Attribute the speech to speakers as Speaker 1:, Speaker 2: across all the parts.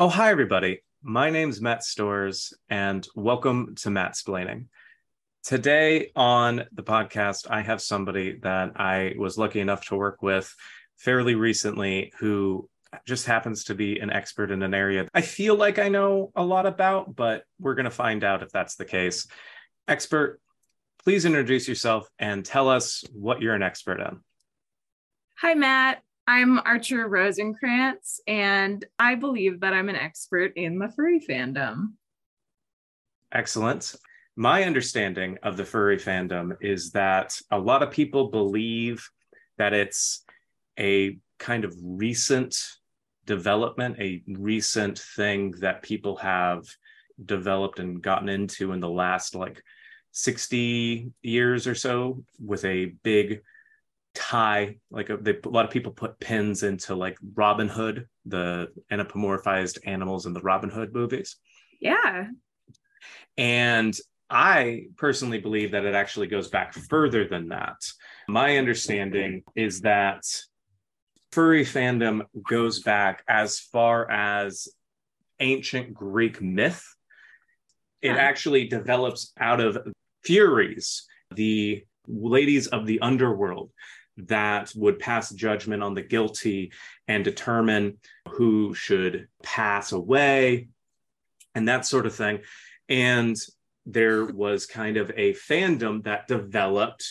Speaker 1: Oh, hi, everybody. My name's Matt Stores, and welcome to Mattsplaining. Today on the podcast, I have somebody that I was lucky enough to work with fairly recently who just happens to be an expert in an area I feel like I know a lot about, but we're going to find out if that's the case. Expert, please introduce yourself and tell us what you're an expert in.
Speaker 2: Hi, Matt. I'm Archer Rosenkrantz, and I believe that I'm an expert in the furry fandom.
Speaker 1: Excellent. My understanding of the furry fandom is that a lot of people believe that it's a kind of recent development, a recent thing that people have developed and gotten into in the last like 60 years or so with a big tie like a, they, a lot of people put pins into like robin hood the anthropomorphized animals in the robin hood movies
Speaker 2: Yeah.
Speaker 1: and I personally believe that it actually goes back further than that. My understanding is that furry fandom goes back as far as ancient Greek myth. It
Speaker 2: Huh.
Speaker 1: actually develops out of Furies, the ladies of the underworld that would pass judgment on the guilty and determine who should pass away and that sort of thing. And there was kind of a fandom that developed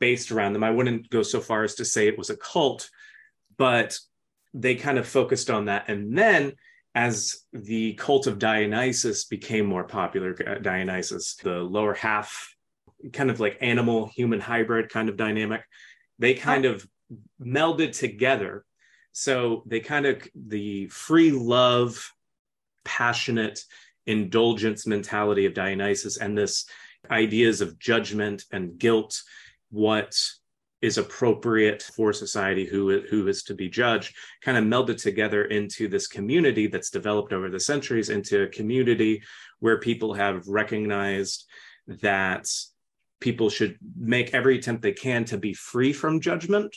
Speaker 1: based around them. I wouldn't go so far as to say it was a cult, but they kind of focused on that. And then as the cult of Dionysus became more popular, uh, Dionysus, the lower half, kind of like animal human hybrid kind of dynamic, they kind of melded together. So they kind of, the free love, passionate indulgence mentality of Dionysus and this ideas of judgment and guilt, what is appropriate for society, who, who is to be judged, kind of melded together into this community that's developed over the centuries into a community where people have recognized that people should make every attempt they can to be free from judgment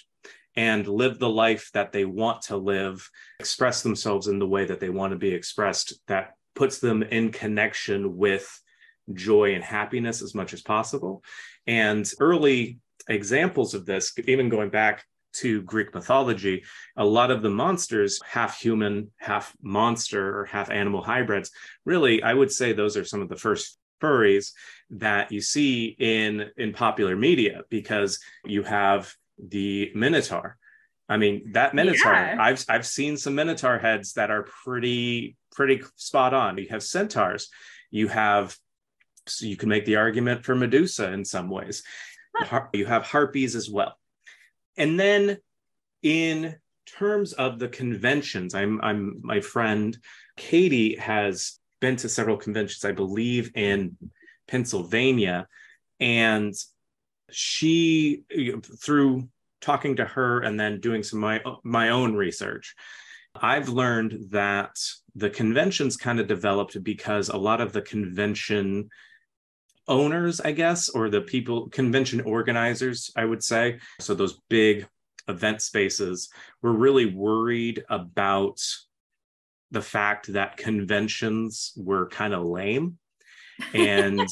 Speaker 1: and live the life that they want to live, express themselves in the way that they want to be expressed, that puts them in connection with joy and happiness as much as possible. And early examples of this, even going back to Greek mythology, a lot of the monsters, half human, half monster, or half animal hybrids, really, I would say those are some of the first furries that you see in in popular media because you have the minotaur. I mean that minotaur
Speaker 2: Yeah.
Speaker 1: i've i've seen some minotaur heads that are pretty pretty spot on. You have centaurs. You have so you can make the argument for medusa in some ways. You have harpies as well. And then in terms of the conventions i'm i'm my friend katie has been to several conventions i believe in pennsylvania. And she through talking to her and then doing some my my own research i've learned that the conventions kind of developed because a lot of the convention owners i guess or the people convention organizers i would say so those big event spaces were really worried about the fact that conventions were kind of lame. And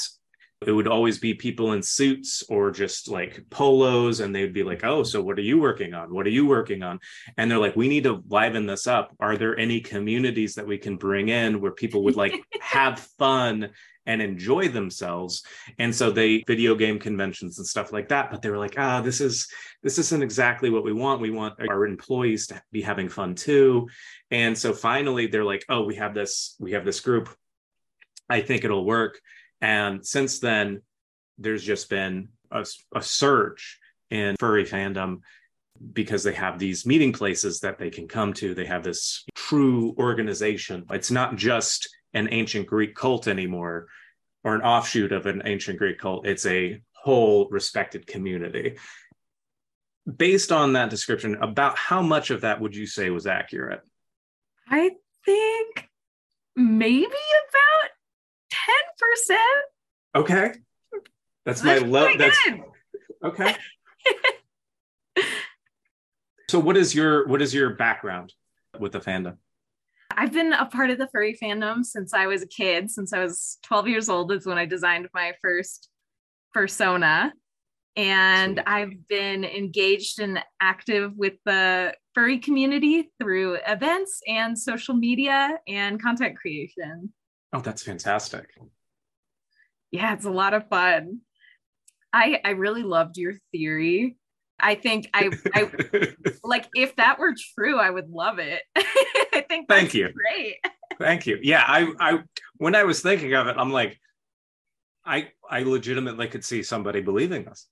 Speaker 1: it would always be people in suits or just like polos and they'd be like oh so what are you working on? What are you working on? And they're like we need to liven this up. Are there any communities that we can bring in where people would like have fun and enjoy themselves. And so they video game conventions and stuff like that but they were like ah this is this isn't exactly what we want. We want our employees to be having fun too. And so finally they're like oh we have this we have this group. I think it'll work. And since then, there's just been a, a surge in furry fandom because they have these meeting places that they can come to. They have this true organization. It's not just an ancient Greek cult anymore or an offshoot of an ancient Greek cult, it's a whole respected community. Based on that description, about how much of that would you say was accurate?
Speaker 2: I think maybe about 10%.
Speaker 1: Okay. That's my
Speaker 2: pretty
Speaker 1: That's okay. So what is your what is your background with the fandom?
Speaker 2: I've been a part of the furry fandom since I was a kid. Since I was 12 years old is when I designed my first persona. And. I've been engaged and active with the furry community through events and social media and content creation.
Speaker 1: Oh, that's fantastic.
Speaker 2: Yeah, it's a lot of fun. I I really loved your theory. I think I I like if that were true, I would love it. I
Speaker 1: thank you.
Speaker 2: Great.
Speaker 1: thank you. Yeah, I I when I was thinking of it, I'm like, I I legitimately could see somebody believing this.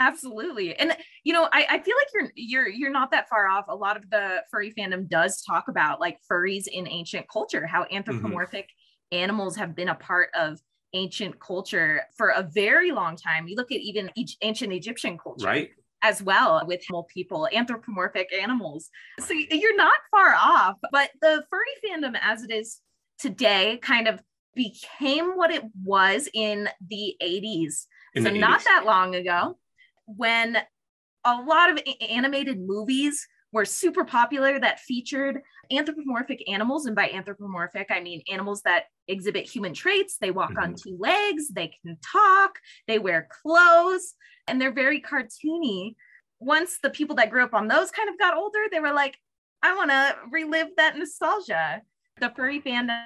Speaker 2: Absolutely. And you know, I, I feel like you're you're you're not that far off. A lot of the furry fandom does talk about like furries in ancient culture, how mm-hmm. anthropomorphic mm-hmm. animals have been a part of ancient culture for a very long time. You look at even ancient Egyptian culture.
Speaker 1: Right
Speaker 2: as well with people, anthropomorphic animals. So you're not far off, but the furry fandom as it is today kind of became what it was in the 80s. In so the 80s. not that long ago when a lot of animated movies were super popular that featured anthropomorphic animals. And by anthropomorphic, I mean animals that exhibit human traits. They walk mm-hmm. on two legs, they can talk, they wear clothes, and they're very cartoony. Once the people that grew up on those kind of got older, they were like, I want to relive that nostalgia. The furry fandom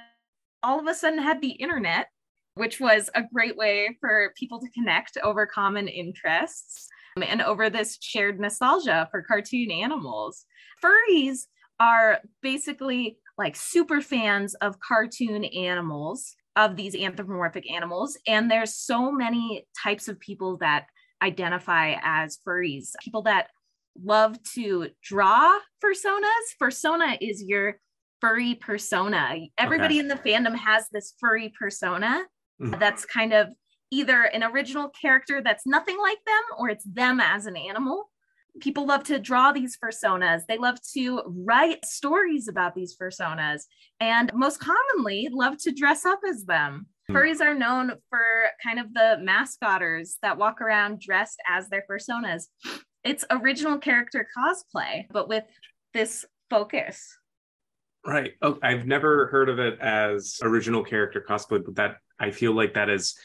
Speaker 2: all of a sudden had the internet, which was a great way for people to connect over common interests and over this shared nostalgia for cartoon animals. Furries are basically like super fans of cartoon animals, of these anthropomorphic animals. And there's so many types of people that identify as furries, people that love to draw personas. Persona is your furry persona. Everybody okay. in the fandom has this furry persona mm-hmm. that's kind of either an original character that's nothing like them or it's them as an animal. People love to draw these personas. They love to write stories about these personas and most commonly love to dress up as them. Hmm. Furries are known for kind of the mascotters that walk around dressed as their personas. It's original character cosplay, but with this focus.
Speaker 1: Right. Oh, I've never heard of it as original character cosplay, but that I feel like that is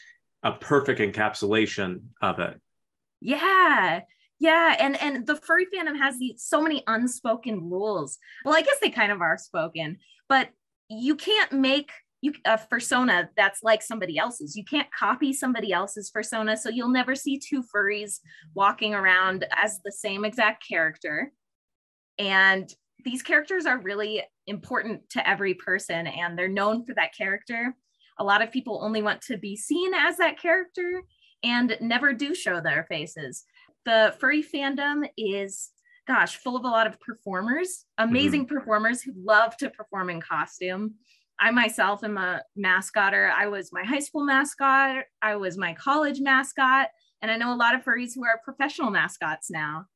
Speaker 1: a perfect encapsulation of it.
Speaker 2: Yeah. Yeah, and and the furry fandom has so many unspoken rules. Well, I guess they kind of are spoken, but you can't make you a persona that's like somebody else's. You can't copy somebody else's persona, so you'll never see two furries walking around as the same exact character. And these characters are really important to every person and they're known for that character a lot of people only want to be seen as that character and never do show their faces. The furry fandom is, gosh, full of a lot of performers, amazing mm-hmm. performers who love to perform in costume. I myself am a mascotter. I was my high school mascot, I was my college mascot, and I know a lot of furries who are professional mascots now.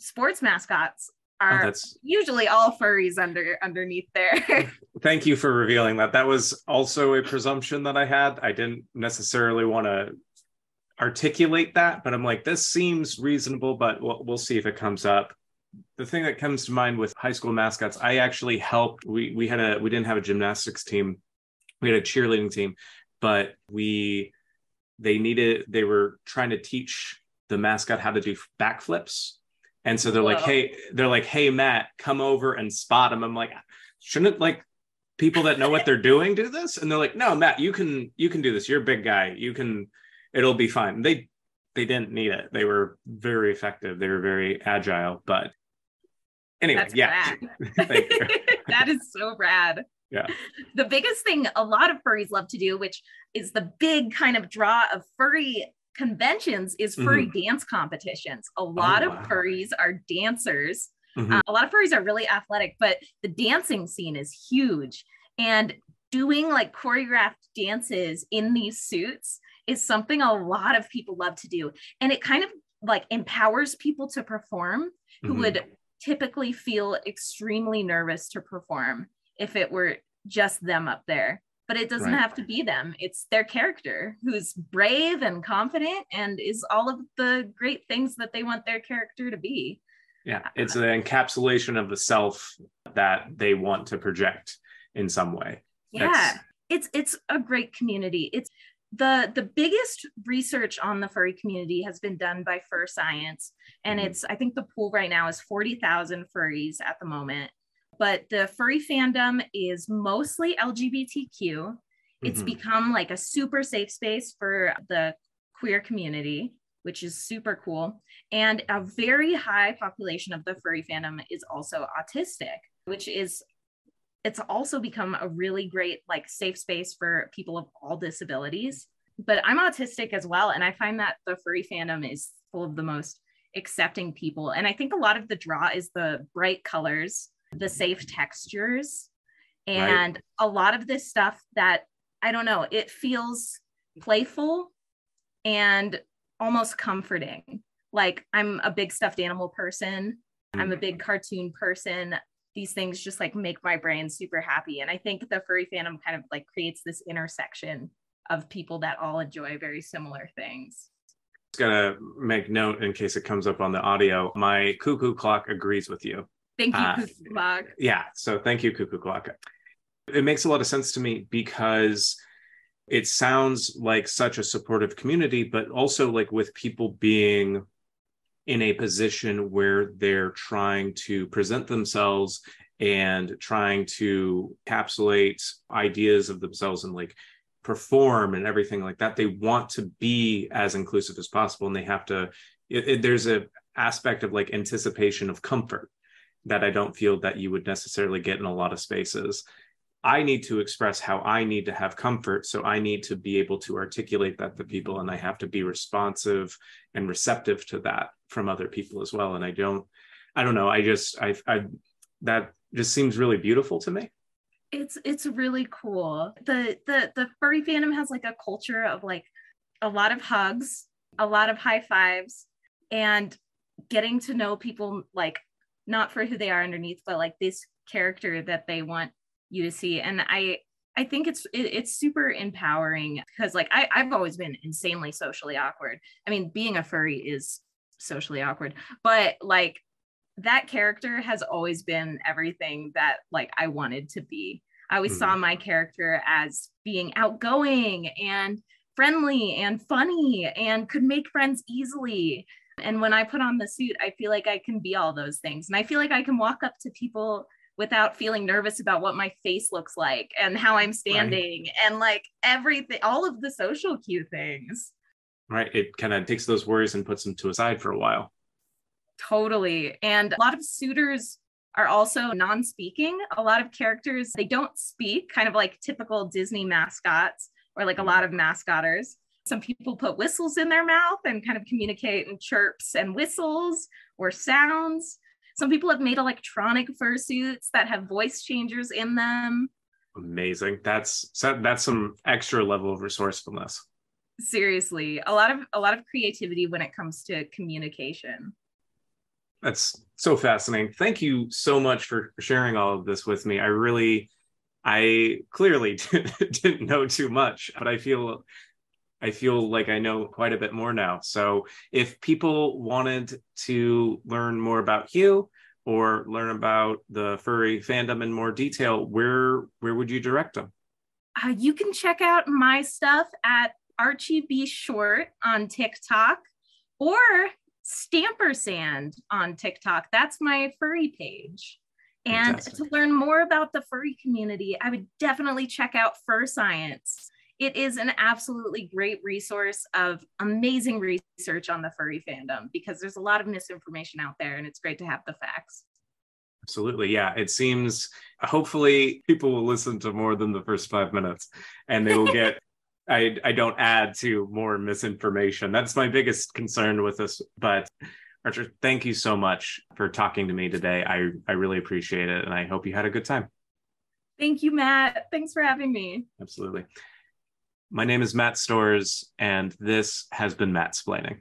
Speaker 2: Sports mascots Oh, are oh, that's usually all furries under underneath there.
Speaker 1: Thank you for revealing that. That was also a presumption that I had. I didn't necessarily want to articulate that, but I'm like, this seems reasonable, but we'll, we'll see if it comes up. The thing that comes to mind with high school mascots, I actually helped. We we had a we didn't have a gymnastics team, we had a cheerleading team, but we they needed they were trying to teach the mascot how to do backflips and so they're Whoa. like, hey, they're like, hey, Matt, come over and spot him. I'm like, shouldn't like people that know what they're doing do this? And they're like, no, Matt, you can you can do this. You're a big guy. You can, it'll be fine. They they didn't need it. They were very effective. They were very agile. But anyway, That's yeah.
Speaker 2: That is so rad.
Speaker 1: Yeah.
Speaker 2: The biggest thing a lot of furries love to do, which is the big kind of draw of furry conventions is furry mm-hmm. dance competitions. A oh, lot oh, of wow. furries are dancers. Mm-hmm. Uh, a lot of furries are really athletic, but the dancing scene is huge. And doing like choreographed dances in these suits is something a lot of people love to do. And it kind of like empowers people to perform who mm-hmm. would typically feel extremely nervous to perform if it were just them up there but it doesn't right. have to be them. It's their character who's brave and confident and is all of the great things that they want their character to be.
Speaker 1: Yeah, it's an encapsulation of the self that they want to project in some way.
Speaker 2: Yeah. That's... It's it's a great community. It's the the biggest research on the furry community has been done by Fur Science and mm-hmm. it's I think the pool right now is 40,000 furries at the moment but the furry fandom is mostly LGBTQ it's mm-hmm. become like a super safe space for the queer community which is super cool. And a very high population of the furry fandom is also autistic which is it's also become a really great like safe space for people of all disabilities. But i'm autistic as well and i find that the furry fandom is full of the most accepting people. And i think a lot of the draw is the bright colors the safe textures and right. a lot of this stuff that i don't know it feels playful and almost comforting like i'm a big stuffed animal person i'm a mm. big cartoon person these things just like make my brain super happy. And I think the furry fandom kind of like creates this intersection of people that all enjoy very similar things.
Speaker 1: Just gonna make note in case it comes up on the audio. My cuckoo clock agrees with you.
Speaker 2: Thank you, uh, cuckoo clock.
Speaker 1: Yeah, so thank you, cuckoo clock. It makes a lot of sense to me because it sounds like such a supportive community, but also like with people being in a position where they're trying to present themselves and trying to encapsulate ideas of themselves and like perform and everything like that they want to be as inclusive as possible and they have to it, it, there's a aspect of like anticipation of comfort that i don't feel that you would necessarily get in a lot of spaces I need to express how I need to have comfort. So I need to be able to articulate that to people, and I have to be responsive and receptive to that from other people as well. And I don't, I don't know. I just, I, I, that just seems really beautiful to me.
Speaker 2: It's it's really cool. The the the furry fandom has like a culture of like a lot of hugs, a lot of high fives, and getting to know people like not for who they are underneath, but like this character that they want you to see. And i i think it's it, it's super empowering because like I, i've always been insanely socially awkward. I mean being a furry is socially awkward but like that character has always been everything that like i wanted to be. I always mm-hmm. saw my character as being outgoing and friendly and funny and could make friends easily and when I put on the suit, I feel like I can be all those things. And I feel like I can walk up to people without feeling nervous about what my face looks like and how I'm standing right. and like everything, all of the social cue things.
Speaker 1: Right. It kind of takes those worries and puts them to a side for a while.
Speaker 2: Totally. And a lot of suitors are also non speaking. A lot of characters, they don't speak, kind of like typical Disney mascots or like a mm-hmm. lot of mascotters. Some people put whistles in their mouth and kind of communicate in chirps and whistles or sounds. Some people have made electronic fursuits that have voice changers in them.
Speaker 1: Amazing. That's that's some extra level of resourcefulness.
Speaker 2: Seriously, a lot of a lot of creativity when it comes to communication.
Speaker 1: That's so fascinating. Thank you so much for sharing all of this with me. I really I clearly didn't know too much, but I feel I feel like I know quite a bit more now. So if people wanted to learn more about you or learn about the furry fandom in more detail, where where would you direct them?
Speaker 2: Uh, you can check out my stuff at Archie B Short on TikTok or Stampersand on TikTok. That's my furry page. And Fantastic. to learn more about the furry community, I would definitely check out Fur Science it is an absolutely great resource of amazing research on the furry fandom because there's a lot of misinformation out there and it's great to have the facts.
Speaker 1: Absolutely. Yeah. It seems hopefully people will listen to more than the first five minutes and they will get. I, I don't add to more misinformation. That's my biggest concern with this. But Archer, thank you so much for talking to me today. I, I really appreciate it. And I hope you had a good time.
Speaker 2: Thank you, Matt. Thanks for having me.
Speaker 1: Absolutely. My name is Matt Stores, and this has been Mattsplaining.